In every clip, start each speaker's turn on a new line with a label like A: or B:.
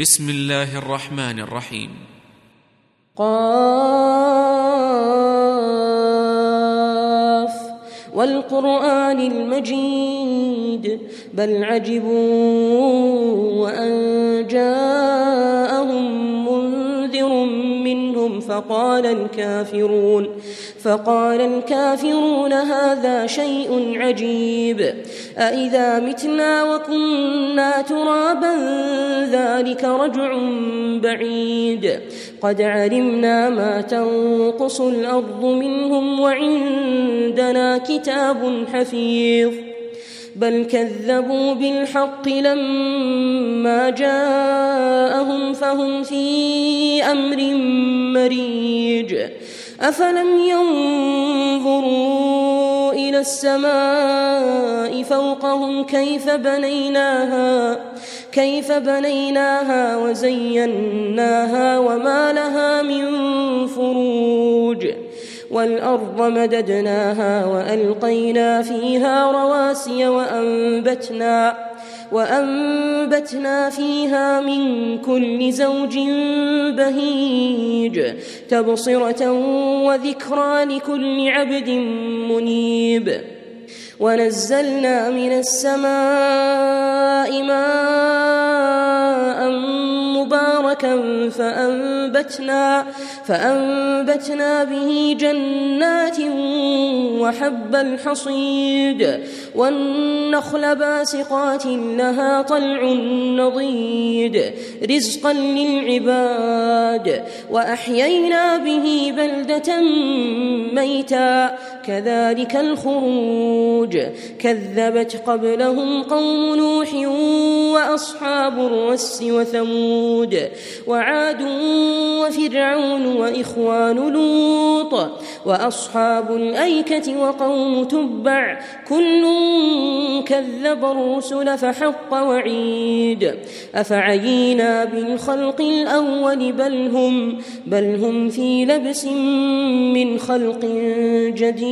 A: بسم الله الرحمن الرحيم.
B: قاف. والقرآن المجيد. بل عجبوا وأن جاءهم منذر منهم فقال الكافرون فقال الكافرون هذا شيء عجيب. أإذا متنا وكنا ترابا ذلك رجع بعيد. قد علمنا ما تنقص الأرض منهم وعندنا كتاب حفيظ. بل كذبوا بالحق لما جاءهم فهم في أمر مريج. أفلم ينظروا إلى السماء فوقهم كيف بنيناها كيف بنيناها وزيناها وما لها من فروج. والأرض مددناها وألقينا فيها رواسي وأنبتنا. وأنبتنا فيها من كل زوج بهيج تبصرة وذكرى لكل عبد منيب. ونزلنا من السماء ماء مباركا فأنبتنا فأنبتنا به جنات وحب الحصيد والنخل باسقات لها طلع نضيد رزقا للعباد وأحيينا به بلدة ميتا كذلك الخروج. كذبت قبلهم قوم نوح وأصحاب الرس وثمود وعاد وفرعون وإخوان لوط وأصحاب الأيكة وقوم تبع. كل كذب الرسل فحق وعيد. أفعينا بالخلق الأول بل هم بل هم في لبس من خلق جديد.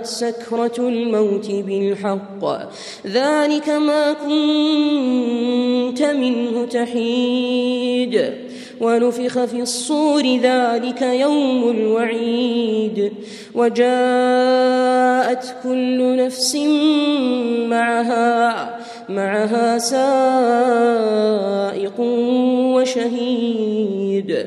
B: وجاءت سكرة الموت بالحق. ذلك ما كنت منه تحيد. ونفخ في الصور ذلك يوم الوعيد. وجاءت كل نفس معها معها سائق وشهيد.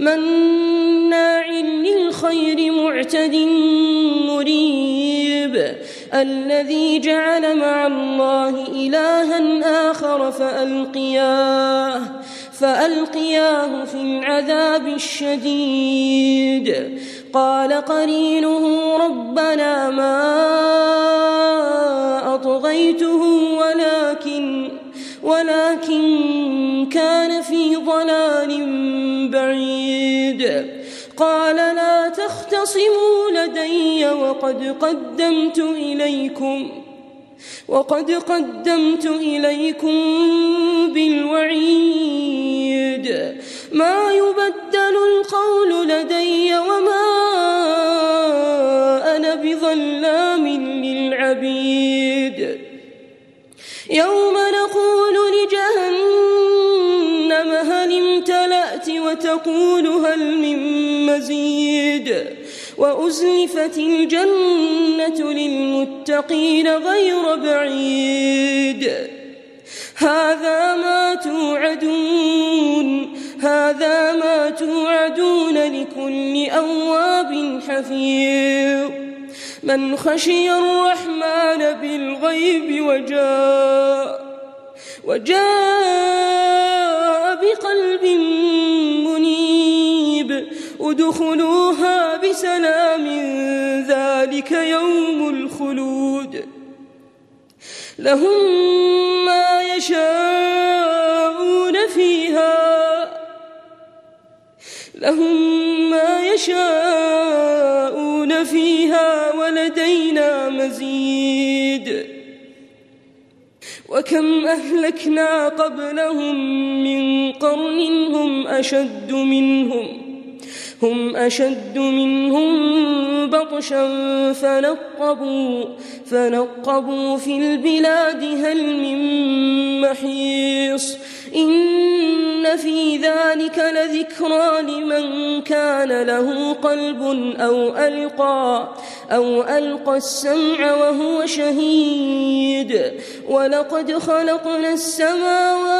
B: مناع للخير معتد مريب. الذي جعل مع الله إلها آخر فألقياه فألقياه في العذاب الشديد. قال قرينه ربنا ما أطغيته ولكن ولكن كان في ضلال بعيد قال لا تختصموا لدي وقد قدمت إليكم وقد قدمت إليكم بالوعيد. ما يبدل القول لدي هل من مزيد. وأزلفت الجنة للمتقين غير بعيد. هذا ما توعدون هذا ما توعدون لكل أواب حفيظ. من خشي الرحمن بالغيب وجاء وجاء بقلب ادخلوها بسلام ذلك يوم الخلود. لهم ما يشاءون فيها. لهم ما يشاءون فيها ولدينا مزيد. وكم أهلكنا قبلهم من قرن هم أشد منهم. هم أشد منهم بطشا فنقبوا فنقبوا في البلاد هل من محيص؟ إن في ذلك لذكرى لمن كان له قلب أو ألقى أو ألقى السمع وهو شهيد. ولقد خلقنا السماوات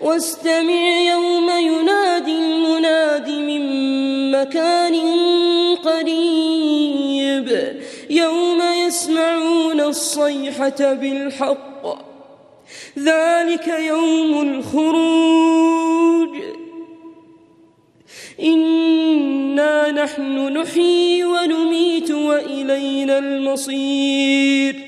B: واستمع يوم ينادي المناد من مكان قريب. يوم يسمعون الصيحة بالحق. ذلك يوم الخروج. إنا نحن نحيي ونميت وإلينا المصير.